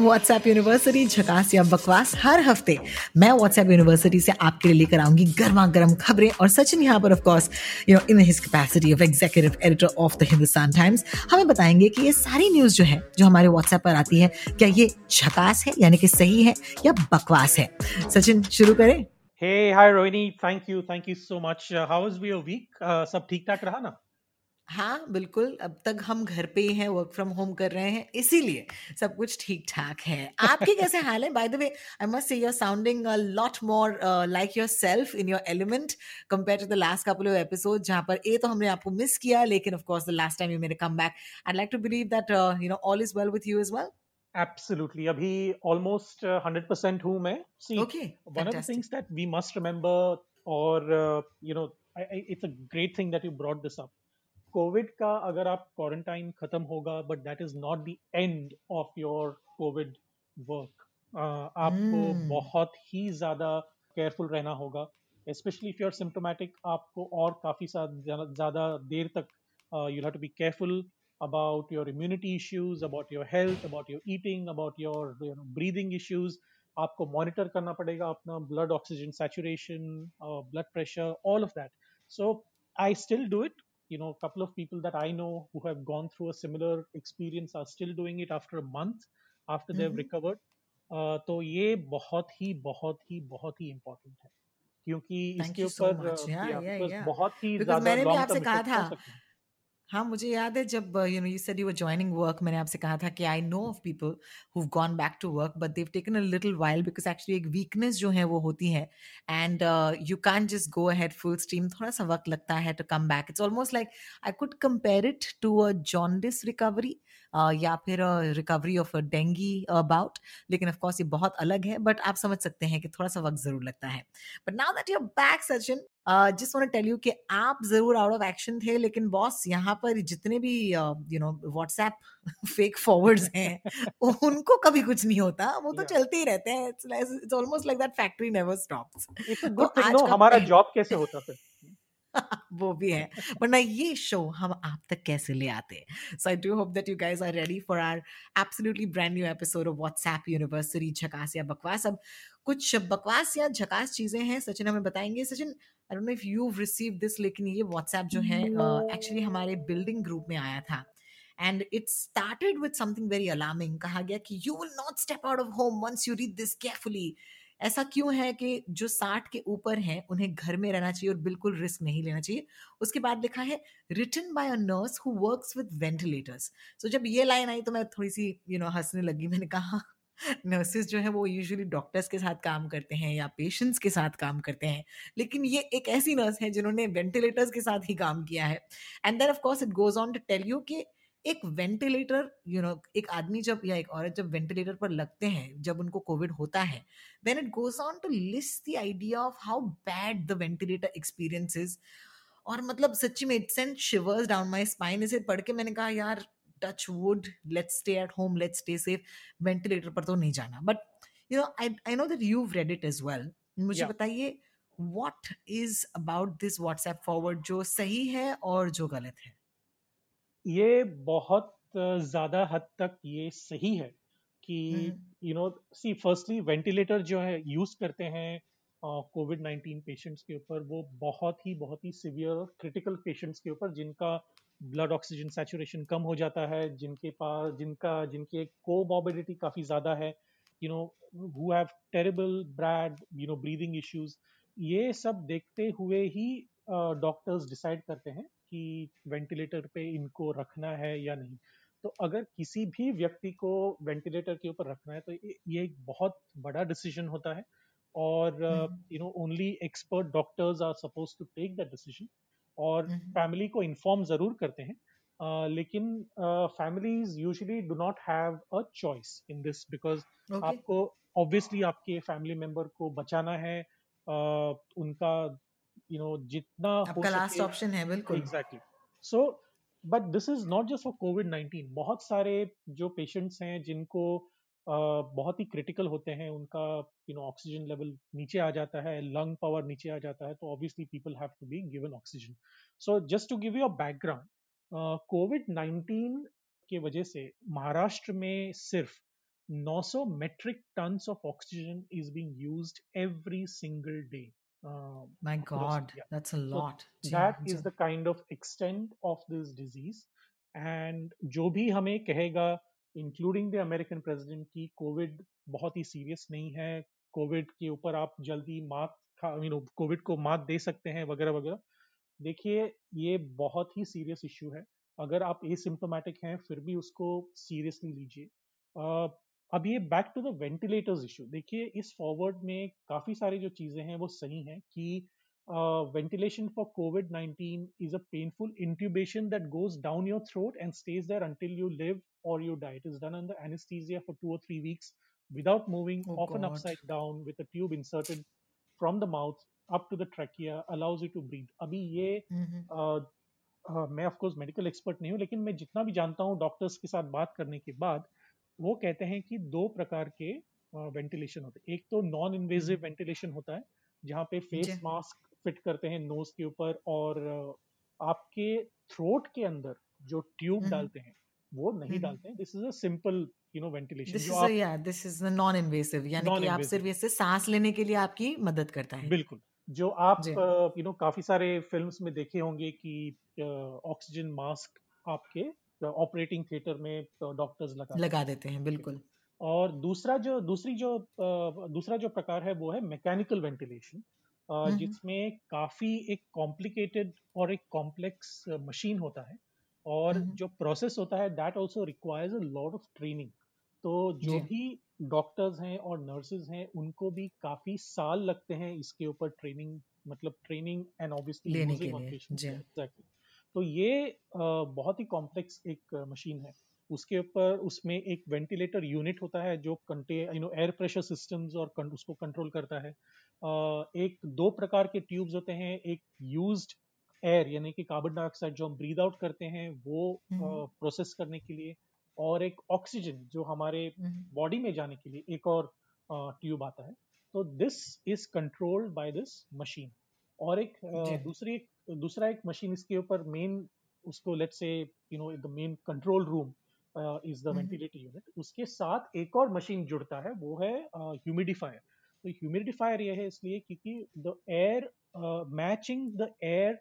WhatsApp university झकास या बकवास, हर हफ़्ते मैं व्हाट्सएप यूनिवर्सिटी से आपके लिए लेकर आऊँगी गर्मा गर्म खबरें और सचिन यहाँ पर of course you know in his capacity of executive editor of the Hindustan Times हमें बताएँगे कि ये सारी न्यूज़ जो है, जो हमारे व्हाट्सएप पर आती है, क्या ये झकास है, यानी कि सही है या बकवास है? सचिन, शुरू करें। Hey hi Rohini thank you thank you so much how was your week सब ठीक ठाक रहा ना? हाँ बिल्कुल अब तक हम घर पे ही हैं वर्क फ्रॉम होम कर रहे हैं इसीलिए सब कुछ ठीक ठाक है आपके कैसे हाल है by the way I must say you're sounding a lot more like yourself in your element compare to the last couple of episode जहाँ पर ए तो हमने आपको मिस किया लेकिन of course the last time you मेरे come back I like to believe that you know all is well with you is well Absolutely. Abhi almost uh, hundred percent whom See okay, one fantastic. of the things that we must remember or uh, you know I, I, it's a great thing that you brought this up. Covid का अगर आप quarantine खत्म होगा but that is not the end of your covid work आपको Hmm. बहुत ही ज़्यादा careful रहना होगा specially if you are symptomatic आपको और काफ़ी ज़्यादा देर तक you have to be careful about your immunity issues about your health about your eating about your you know, breathing आपको मॉनिटर करना पड़ेगा अपना blood oxygen saturation blood pressure all of that so I still do it you know a couple of people that i know who have gone through a similar experience are still doing it after a month after they've Mhm. recovered uh, तो ये बहुत ही बहुत ही बहुत ही important है क्योंकि Thank इसके you so ऊपर much. uh, Yeah, yeah, yeah, because yeah. बहुत ही Because ज्यादा मैंने भी long आपसे term कहा effects हो था। हैं, मुझे याद है जब you know you said you were joining work मैंने आपसे कहा था कि I know of people who gone back to work but they've taken a little while because actually एक वीकनेस जो है वो होती है। And you can just go ahead full steam थोड़ा सा वक्त लगता है to come back it's almost like I could compare it to a jaundice recovery या फिर recovery of a dengue about लेकिन ऑफ़ कोर्स ये बहुत अलग है बट आप समझ सकते हैं कि थोड़ा सा वक्त ज़रूर लगता है। But now that you're back Sachin just want tell you कि आप ज़रूर आउट ऑफ़ एक्शन थे लेकिन बॉस यहाँ पर जितने भी you know WhatsApp fake forwards हैं उनको कभी कुछ नहीं होता। वो तो Yeah. चलते ही रहते हैं। It's it's almost like that factory never stops good आज नो हमारा जॉब कैसे होता फिर? वो भी है। वरना ये शो हम आप तक कैसे ले आते so I do hope that you guys are ready for our absolutely brand new episode of WhatsApp university झकास या बकवास। अब कुछ बकवास या झकास चीज़ें हैं सचिन हमें बताएँगे। Sachin I don't know if you receive this लेकिन ये व्हाट्सएप जो है एक्चुअली हमारे बिल्डिंग ग्रुप में आया था। And it started with something very alarming कहा गया कि you will not step out of home once you read this carefully ऐसा क्यों है कि जो साठ के ऊपर हैं, उन्हें घर में रहना चाहिए और बिल्कुल रिस्क नहीं लेना चाहिए? उसके बाद लिखा है written by a nurse who works with ventilators so जब ये लाइन आई तो मैं थोड़ी सी यू नो हंसने लगी। मैंने कहा नर्सेज जो है वो यूजुअली डॉक्टर्स के साथ काम करते हैं या पेशेंट्स के साथ काम करते हैं। लेकिन ये एक ऐसी नर्स है जिन्होंने वेंटिलेटर्स के साथ ही काम किया है। And then of course it goes on to tell you कि एक वेंटिलेटर यू नो एक आदमी जब या एक औरत जब वेंटिलेटर पर लगते हैं जब उनको कोविड होता है then it goes on to list the idea of how bad the ventilator experience is. और मतलब सच्ची में it sent shivers down my spine इसे पढ़ के मैंने कहा यार touch wood let's stay at home let's stay safe ventilator पर तो नहीं जाना। But you know I I know that you read it as well मुझे Yeah. बताइए what is about this WhatsApp forward जो सही है और जो गलत है? ये बहुत ज़्यादा हद तक ये सही है कि। You know see firstly ventilator जो है यूज़ करते हैं कोविड 19 पेशेंट्स के ऊपर वो बहुत ही बहुत ही सिवियर क्रिटिकल पेशेंट्स के ऊपर जिनका ब्लड ऑक्सीजन सैचुरेशन कम हो जाता है जिनके पास जिनका जिनकी कोमॉर्बिडिटी काफ़ी ज़्यादा है you know who have terrible bread you know breathing issues ये सब देखते हुए ही डॉक्टर्स uh, डिसाइड करते हैं कि वेंटिलेटर पे इनको रखना है या नहीं। तो अगर किसी भी व्यक्ति को वेंटिलेटर के ऊपर रखना है तो ये एक बहुत बड़ा डिसीज़न होता है। और हम्म। You know only expert doctors are suppose to take that decision और हम्म। फैमिली को इन्फॉर्म ज़रूर करते हैं। uh, लेकिन families usually do not have a choice in this because आपको ऑब्वियसली आपके फैमिली मेंबर को बचाना है। uh, उनका you नो know, जितना आपका लास्ट सके ऑप्शन है बिल्कुल। Exactly so but this is not just for covid nineteen बहुत सारे जो पेशेंट्स हैं जिनको uh, बहुत ही क्रिटिकल होते हैं उनका यू नो ऑक्सीजन लेवल नीचे आ जाता है लंग पावर नीचे आ जाता है तो obviously people have to be given oxygen so just to give you a background covid nineteen के वजह से महाराष्ट्र में सिर्फ़ 900 metric tons of oxygen is being used every single day. Uh, My God, India. that's a lot. जी, that जी. is the kind of extent of this disease. And जो भी हमें कहेगा इंक्लूडिंग द अमेरिकन प्रेसिडेंट की covid बहुत ही serious नहीं है कोविड के ऊपर आप जल्दी मात यू नो कोविड को मात दे सकते हैं वगैरह वगैरह देखिए ये बहुत ही सीरियस इश्यू है अगर आप एसिम्टोमेटिक हैं फिर भी उसको सीरियसली लीजिए अ, अब ये back to the ventilators issue देखिए इस फॉरवर्ड में काफ़ी सारी जो चीज़ें हैं वो सही हैं कि ventilation for covid nineteen is a painful intubation that goes down your throat and stays there until you live और you die it is done under anaesthesia for two और three weeks without moving of an upside down with inserted from the mouth up to the trachea allows you to breathe अभी ये mm-hmm. मैं of course medical expert नहीं हूँ लेकिन मैं जितना भी जानता हूँ डॉक्टर्स के साथ बात करने के बाद वो कहते हैं कि दो प्रकार के वेंटिलेशन होते हैं। एक तो नॉन इन्वेजिव। वेंटिलेशन होता है जहाँ पे फेस मास्क फिट करते हैं नोज़ के ऊपर और uh, आपके थ्रोट के अंदर जो ट्यूब हम्म। डालते हैं वो नहीं हम्म। डालते हैं। This is a simple you know ventilation this is या दिस इज़ नॉन इन्वेसिव यानी कि आप सिर्फ़ इससे सांस लेने के लिए आपकी मदद करता है। बिल्कुल। जो आप यू नो काफ़ी सारे फिल्म्स में देखे होंगे कि ऑक्सीजन मास्क आपके ऑपरेटिंग थिएटर में डॉक्टर्स लगा लगा देते हैं। बिल्कुल। और दूसरा जो दूसरी जो दूसरा जो प्रकार है वो है मैकेनिकल वेंटिलेशन हम्म। जिसमें काफ़ी एक कॉम्प्लिकेटेड और एक कॉम्प्लेक्स मशीन होता है। और हम्म। जो प्रोसेस होता है that also requires a lot of training तो जो भी डॉक्टर्स हैं और नर्सेज हैं उनको भी काफ़ी साल लगते हैं इसके ऊपर ट्रेनिंग मतलब ट्रेनिंग एंड ऑब्वियसली लेने के लिए, तो ये बहुत ही कॉम्प्लेक्स एक मशीन है। उसके ऊपर उसमें एक वेंटिलेटर यूनिट होता है जो कंटे you know air pressure systems और कं- उसको कंट्रोल करता है। एक दो प्रकार के ट्यूब्स होते हैं। एक यूज्ड एयर यानी कि कार्बन डाइऑक्साइड जो हम ब्रीद आउट करते हैं वो हम्म। प्रोसेस करने के लिए। और एक ऑक्सीजन जो हमारे हम्म। बॉडी में जाने के लिए एक और ट्यूब आता है। तो this is controlled by this machine और एक दूसरी एक दूसरा एक मशीन इसके ऊपर मेन उसको let's say you know the main control room is the. Ventilator unit उसके साथ एक और मशीन जुड़ता है वो है ह्यूमिडिफायर तो ह्यूमिडिफायर ये है इसलिए क्योंकि the air matching the air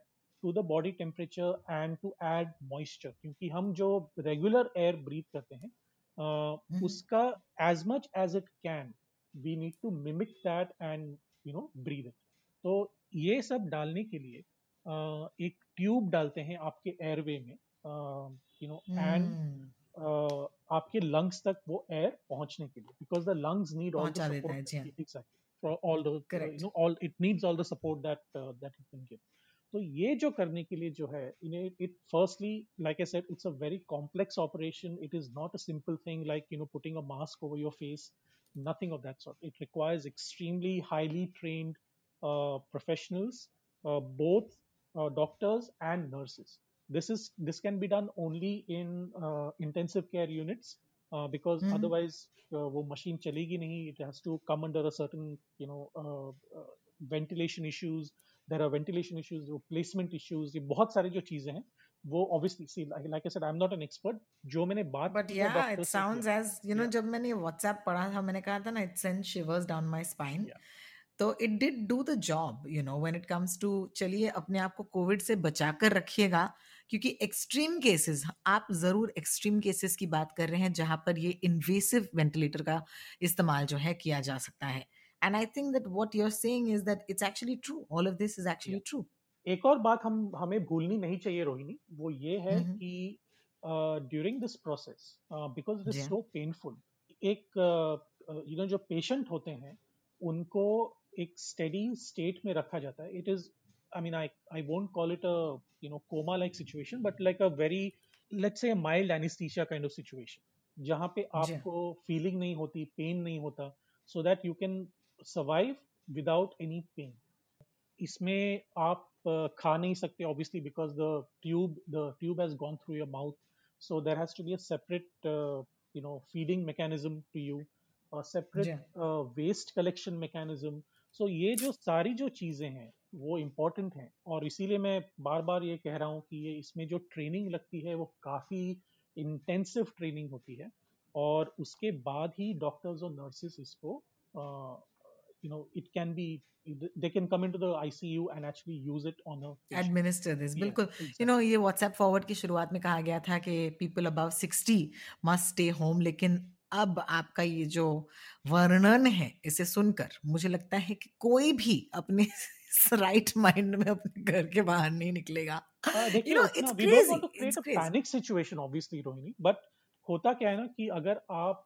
to the body temperature and to add moisture क्योंकि हम जो रेगुलर एयर ब्रीथ करते हैं uh, उसका as much as it can we need to mimic that and you know breathe it तो ये सब डालने के लिए एक ट्यूब डालते हैं आपके एयरवे में यू नो एंड आपके लंग्स तक वो एयर पहुँचने के लिए because the lungs need all for you know it needs all the support that that it can give तो ये जो करने के लिए जो है it firstly like I said it's a very complex operation it is not a simple thing like you know putting a mask over your face of that sort. It requires extremely highly trained uh, professionals uh, both uh, doctors and nurses this is this can be done only in uh, intensive care units uh, because Mhm. otherwise uh, वो machine चलेगी नहीं it has to come under a certain you know uh, uh, ventilation issues there are ventilation issues placement issues ये बहुत सारी जो चीजें हैं वो obviously see like, like I said I'm not an expert जो मैंने बात बट की है या doctors इट से साउंड्स किया। As you know Yeah. जब मैंने व्हाट्सएप पढ़ा था मैंने कहा था ना it send shivers down my spine Yeah. तो it did do the job you know when it comes to चलिए अपने आप को कोविड से बचा कर रखिएगा क्योंकि एक्सट्रीम केसेस आप ज़रूर एक्सट्रीम केसेस की बात कर रहे हैं जहाँ पर ये इन्वेसिव वेंटिलेटर का इस्तेमाल जो है किया जा सकता है। And I think that what you are saying is that it's actually true all of this is actually true एक और बात हम हमें भूलनी नहीं चाहिए रोहिणी वो ये है हम्म। कि during this process because it is so painful एक you uh, know you know, जो पेशेंट होते हैं उनको एक स्टेडी स्टेट में रखा जाता है। It is I mean I I won't call it a you know coma like situation but like a very let's say mild anaesthesia kind of situation जहाँ पे आपको फीलिंग नहीं होती पेन नहीं होता so that you can survive without any pain इसमें आप खा नहीं सकते obviously because the tube the tube has gone through your mouth so there has to be a separate uh, you know feeding mechanism to you a separate जी। Mechanism so ये जो सारी जो चीज़ें हैं वो इम्पोर्टेंट हैं और इसीलिए मैं बार बार ये कह रहा हूँ कि ये इसमें जो ट्रेनिंग लगती है वो काफ़ी इंटेंसिव ट्रेनिंग होती है और उसके बाद ही डॉक्टर्स और नर्सेस इसको you know it can be they can come into the ICU and actually use it on a patient. Administer this Yeah, बिल्कुल यू exactly. नो ये व्हाट्सएप फॉरवर्ड की शुरुआत में कहा गया था कि people above 60 must stay home लेकिन अब आपका ये जो वर्णन है इसे सुनकर मुझे लगता है कि कोई भी अपने राइट माइंड में अपने घर के बाहर नहीं निकलेगा। यू देखिए no it's we don't want crazy to create it's a crazy panic situation obviously Rohini but होता क्या है ना कि अगर आप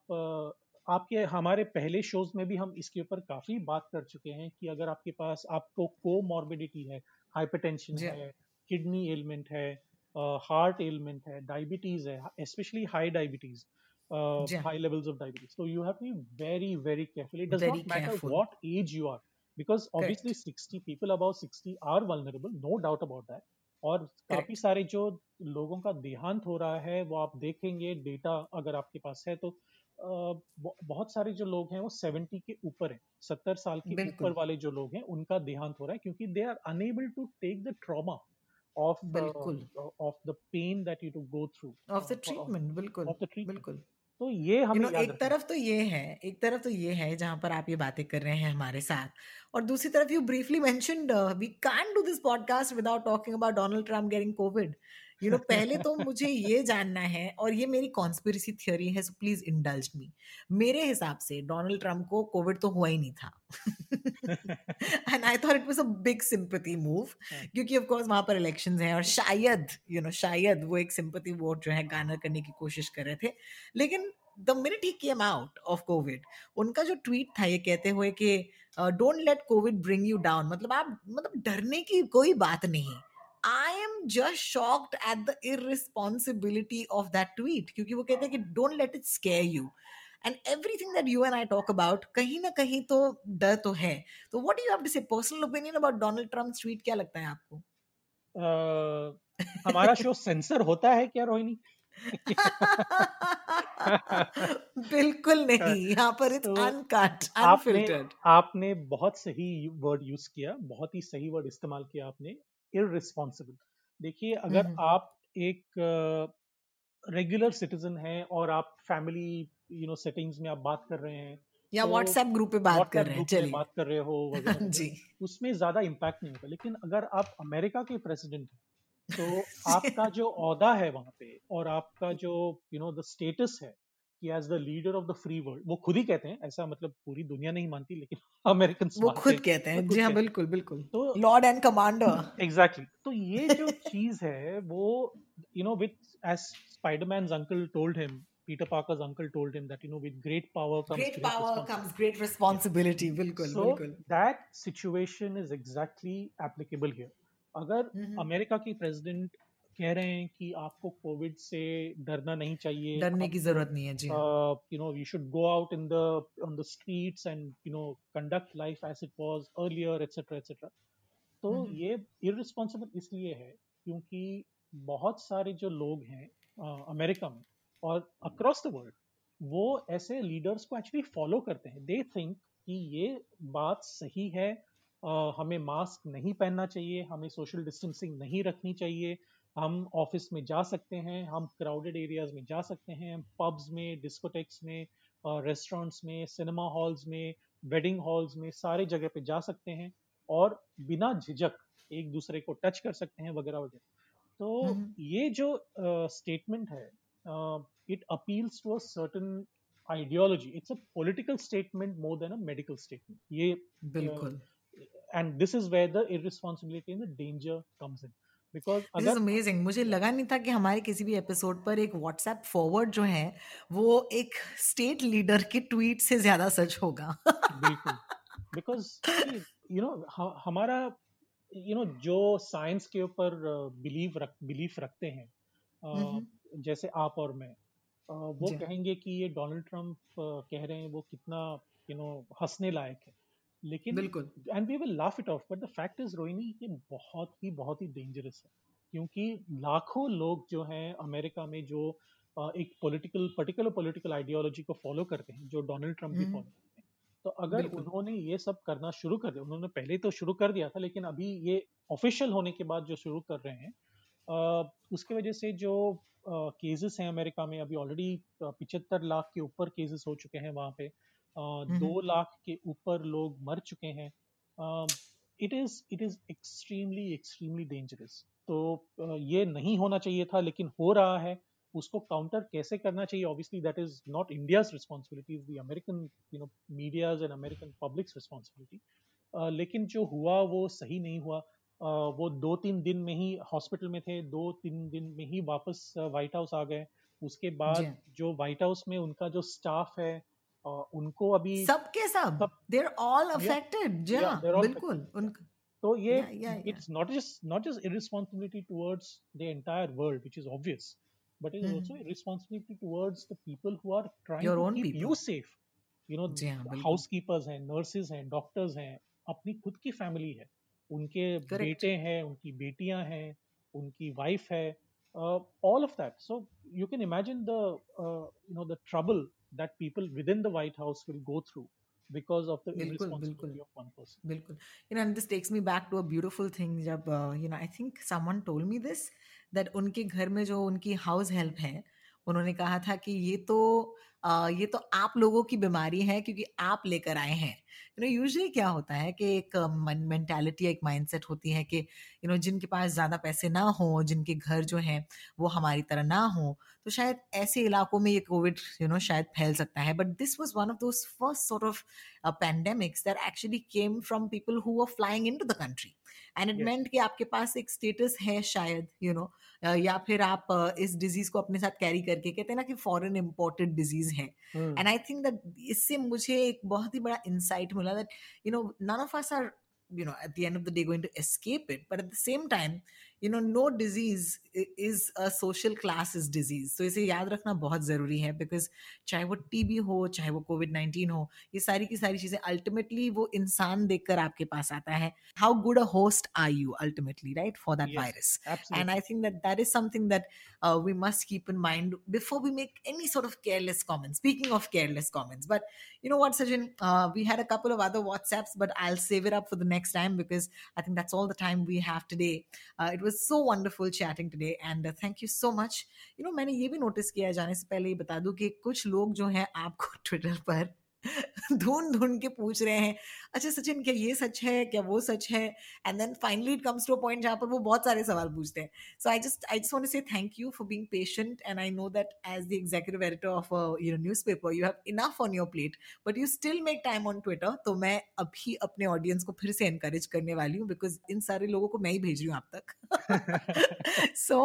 आपके हमारे पहले शोज़ में भी हम इसके ऊपर काफ़ी बात कर चुके हैं कि अगर आपके पास आपको को मॉर्बिडिटी है हाइपरटेंशन है किडनी एलिमेंट है हार्ट एलिमेंट है डायबिटीज़ है स्पेशली हाई डायबिटीज़ जी हाई लेवल्स ऑफ़ डायबिटीज़ तो you have to be very very careful it does very not matter careful what age you are because obviously correct 60 people above 60 are vulnerable no doubt about that. और काफ़ी सारे जो लोगों का देहांत हो रहा है वो आप देखेंगे डेटा अगर आपके पास है तो बहुत सारे जो लोग हैं वो 70 के ऊपर है। 70 साल के ऊपर वाले जो लोग हैं उनका देहांत हो रहा है क्योंकि they are unable to take the trauma of बिल्कुल। Of the pain that you to go through of the treatment बिल्कुल ऑफ़ द ट्रीटमेंट बिल्कुल। तो ये हम हमें know, एक तरफ़ तो ये है एक तरफ़ तो ये है जहाँ पर आप ये बातें कर रहे हैं हमारे साथ और दूसरी तरफ़ you briefly mentioned we can't do this podcast without talking about Donald Trump getting Covid you know पहले तो मुझे ये जानना है और ये मेरी कॉन्स्पिरसी थियोरी है सो प्लीज़ इंडल्ज मी मेरे हिसाब से डोनाल्ड ट्रंप को कोविड तो हुआ ही नहीं था। And I thought it was a big sympathy move क्योंकि ऑफ़ कोर्स वहाँ पर इलेक्शंस हैं और शायद यू you नो know, शायद वो एक सिंपैथी वोट जो है गार्नर करने की कोशिश कर रहे थे। लेकिन द मिनट ही केम आउट ऑफ़ कोविड उनका जो ट्वीट था ये कहते हुए कि don't let Covid bring you down मतलब आप मतलब डरने की कोई बात नहीं। I am just shocked at the irresponsibility of that tweet क्योंकि वो कहते हैं कि don't let it scare you and everything that you and I talk about कहीं ना कहीं तो डर तो है. तो what do you have to say personal opinion about Donald Trump tweet क्या लगता है आपको? अ, हमारा शो सेंसर होता है क्या रोहिणी? बिल्कुल नहीं. यहाँ पर इट्स अनकट अनफिल्टर्ड आपने बहुत सही वर्ड यूज़ किया बहुत ही सही वर्ड इस्तेमाल किया आपने. इररिस्पॉन्सिबल देखिए अगर आप एक रेगुलर सिटीजन हैं और आप फैमिली यू नो सेटिंग्स में आप बात कर रहे हैं या तो व्हाट्सएप ग्रुप पे बात कर रहे हैं चलिए। बात कर रहे हो वगैरह जी। उसमें ज़्यादा इम्पैक्ट नहीं होता। लेकिन अगर आप अमेरिका के प्रेसिडेंट हैं तो आपका जो औहदा है वहाँ पे और आपका जो। यू नो द स्टेटस है कि as the leader of the free world वो खुद ही कहते हैं ऐसा मतलब पूरी दुनिया नहीं मानती लेकिन अमेरिकन वो खुद हैं। कहते हैं। जी हाँ बिल्कुल बिल्कुल। तो लॉर्ड एंड कमांडर एग्जैक्टली तो ये जो चीज़ है वो you know with as Spiderman's uncle told him Peter Parker's uncle told him that you know with great power comes great great power responsibility comes great responsibility बिल्कुल So बिल्कुल that situation is exactly applicable here. अगर हम्म America की president कह रहे हैं कि आपको Covid से डरना नहीं चाहिए। डरने की ज़रूरत नहीं है जी। You know you should go out in the on the streets and you know conduct life as it was earlier etcetera etcetera तो हम्म ये इररिस्पॉन्सिबल इसलिए है क्योंकि बहुत सारे जो लोग हैं अमेरिका में और अक्रॉस द वर्ल्ड वो ऐसे लीडर्स को एक्चुअली फॉलो करते हैं। दे थिंक कि ये बात सही है अ, हमें मास्क नहीं पहनना चाहिए हमें सोशल डिस्टेंसिंग नहीं रखनी चाहिए हम ऑफ़िस में जा सकते हैं हम क्राउडेड एरियाज़ में जा सकते हैं पब्स में डिस्कोटेक्स में रेस्टोरेंट्स में सिनेमा हॉल्स में वेडिंग हॉल्स में सारे जगह पे जा सकते हैं और बिना झिझक एक दूसरे को टच कर सकते हैं वगैरह वगैरह। तो हम्म। ये जो स्टेटमेंट uh, है it appeals to a certain ideology it's a political statement more than a medical statement ये बिल्कुल। And this is where the irresponsibility and the danger comes in because अगर अमेजिंग मुझे लगा नहीं था कि हमारे किसी भी एपिसोड पर एक व्हाट्सएप फॉरवर्ड जो है वो एक स्टेट लीडर के ट्वीट से ज़्यादा सच होगा। बिल्कुल। बिकॉज़ यू नो हमारा यू नो जो साइंस के ऊपर बिलीव रख बिलीफ रखते हैं हम्म जैसे आप और मैं वो कहेंगे कि ये डोनाल्ड ट्रंप कह रहे हैं वो कितना यू नो हंसने लायक है। लेकिन बिल्कुल। And we will laugh it off but the fact is Rohini ये बहुत ही बहुत ही डेंजरस है। क्योंकि लाखों लोग जो हैं अमेरिका में जो एक पॉलिटिकल पर्टिकुलर पॉलिटिकल आइडियोलॉजी को फॉलो करते हैं जो डोनाल्ड ट्रंप भी फॉलो हम्म। करते हैं तो अगर उन्होंने ये सब करना शुरू कर दिया उन्होंने पहले तो शुरू कर दिया था लेकिन अभी ये ऑफिशियल होने के बाद जो शुरू कर रहे हैं उसके वजह से जो केसेस हैं अमेरिका में अभी ऑलरेडी पिछहत्तर लाख के ऊपर केसेस हो चुके हैं वहाँ पे दो लाख के ऊपर लोग मर चुके हैं। It is it is extremely extremely dangerous तो ये नहीं होना चाहिए था लेकिन हो रहा है। उसको काउंटर कैसे करना चाहिए? Obviously that is not India's responsibility is the American you know media's and American public's responsibility लेकिन जो हुआ वो सही नहीं हुआ। uh, वो दो तीन दिन में ही हॉस्पिटल में थे दो तीन दिन में ही वापस व्हाइट हाउस आ गए। उसके बाद जो व्हाइट हाउस में उनका जो स्टाफ है उनको अभी सबके सब। दे ऑल अफेक्टेड बिल्कुल तो ये it's not just not just irresponsibility towards the entire world which is obvious but it is also irresponsibility towards the people who are trying to keep you safe you know housekeepers हैं nurses हैं doctors हैं अपनी खुद की family है। उनके बेटे हैं उनकी बेटियाँ हैं उनकी वाइफ है all of that so you can imagine the you know the trouble that people within the white house will go through because of the irresponsibility of one person. Bilkul. You know, and this takes me back to a beautiful thing. Jab, uh, you know, I think someone told me this that उनके घर में जो उनकी house help है उन्होंने कहा था कि ये तो uh, ये तो आप लोगों की बीमारी है क्योंकि आप लेकर आए हैं यू नो यूजुअली क्या होता है कि एक मेंटालिटी एक माइंडसेट होती है कि यू नो जिनके पास ज़्यादा पैसे ना हो जिनके घर जो हैं वो हमारी तरह ना हो तो शायद ऐसे इलाकों में ये कोविड यू नो शायद फैल सकता है। But this was one of those first sort of pandemics that actually came from people who are flying in to the country and it meant कि आपके पास एक स्टेटस है शायद यू you नो know, या फिर आप इस डिज़ीज़ को अपने साथ कैरी करके कहते हैं ना कि फॉरेन इम्पोर्टेड डिज़ीज़ है। एंड आई थिंक दैट इससे मुझे एक बहुत ही बड़ा insight Mula, that, you know, none of us are, you know, at the end of the day going to escape it. But at the same time, you know no disease is a social classes disease so इसे याद रखना बहुत ज़रूरी है because चाहे वो TB हो चाहे वो कोविड नाइन्टीन हो ये सारी की सारी चीज़ें अल्टीमेटली वो इंसान देखकर आपके पास आता है how good a host are you ultimately right for that virus and I think that that is something that we must keep in mind before we make any sort of careless comments. Speaking of careless comments, but you know what, Sajin, uh, we had a couple of other WhatsApps, but I'll save it up for the next time because I think that's all the time we have today. Uh, it was was so wonderful chatting today and uh, thank you so much you know मैंने ये भी notice किया जाने से पहले ही बता दूँ कि कुछ लोग जो हैं आपको ट्विटर पर ढूंढ ढूंढ के पूछ रहे हैं अच्छा सचिन, क्या ये सच है? क्या वो सच है? And then finally it comes to a point जहाँ पर वो बहुत सारे सवाल पूछते हैं। So I just I just want say thank you for being patient and I know that as the executive editor of you know newspaper you have enough on your plate but you still make time on Twitter तो मैं अभी अपने audience को फिर से encourage करने वाली हूँ बिकॉज़ इन सारे लोगों को मैं ही भेज रही हूँ आप तक। So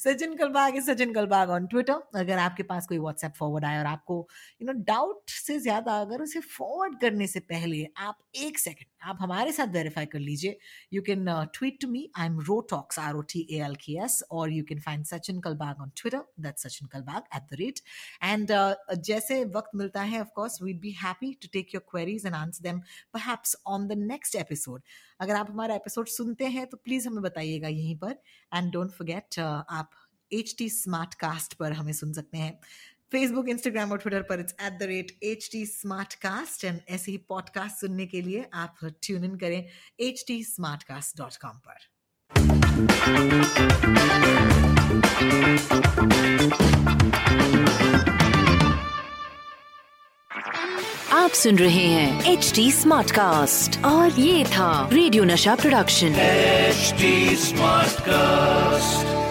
Sachin Kalbag is Sachin Kalbag on Twitter अगर आपके पास कोई व्हाट्सएप फॉरवर्ड आए और आपको यू नो डाउट से ज़्यादा अगर उसे फॉरवर्ड करने से पहले आप एक सेकंड आप हमारे साथ वेरीफाई कर लीजिए। You can tweet to me I am Ro talks R O T A L K S और you can find Sachin Kalbag on Twitter that Sachin Kalbag at the rate and जैसे वक्त मिलता है of course we'd be happy to take your queries and answer them perhaps on the next episode अगर आप हमारा episode सुनते हैं तो प्लीज़ हमें बताइएगा यहीं पर। एंड डोंट फॉरगेट आप एच टी स्मार्ट कास्ट पर हमें सुन सकते हैं। फेसबुक इंस्टाग्राम और ट्विटर पर it's at the rate H T smartcast and ऐसे ही पॉडकास्ट सुनने के लिए आप ट्यून इन करें H T smartcast dot com पर। आप सुन रहे हैं एच टी स्मार्ट कास्ट और ये था रेडियो नशा प्रोडक्शन एच स्मार्ट कास्ट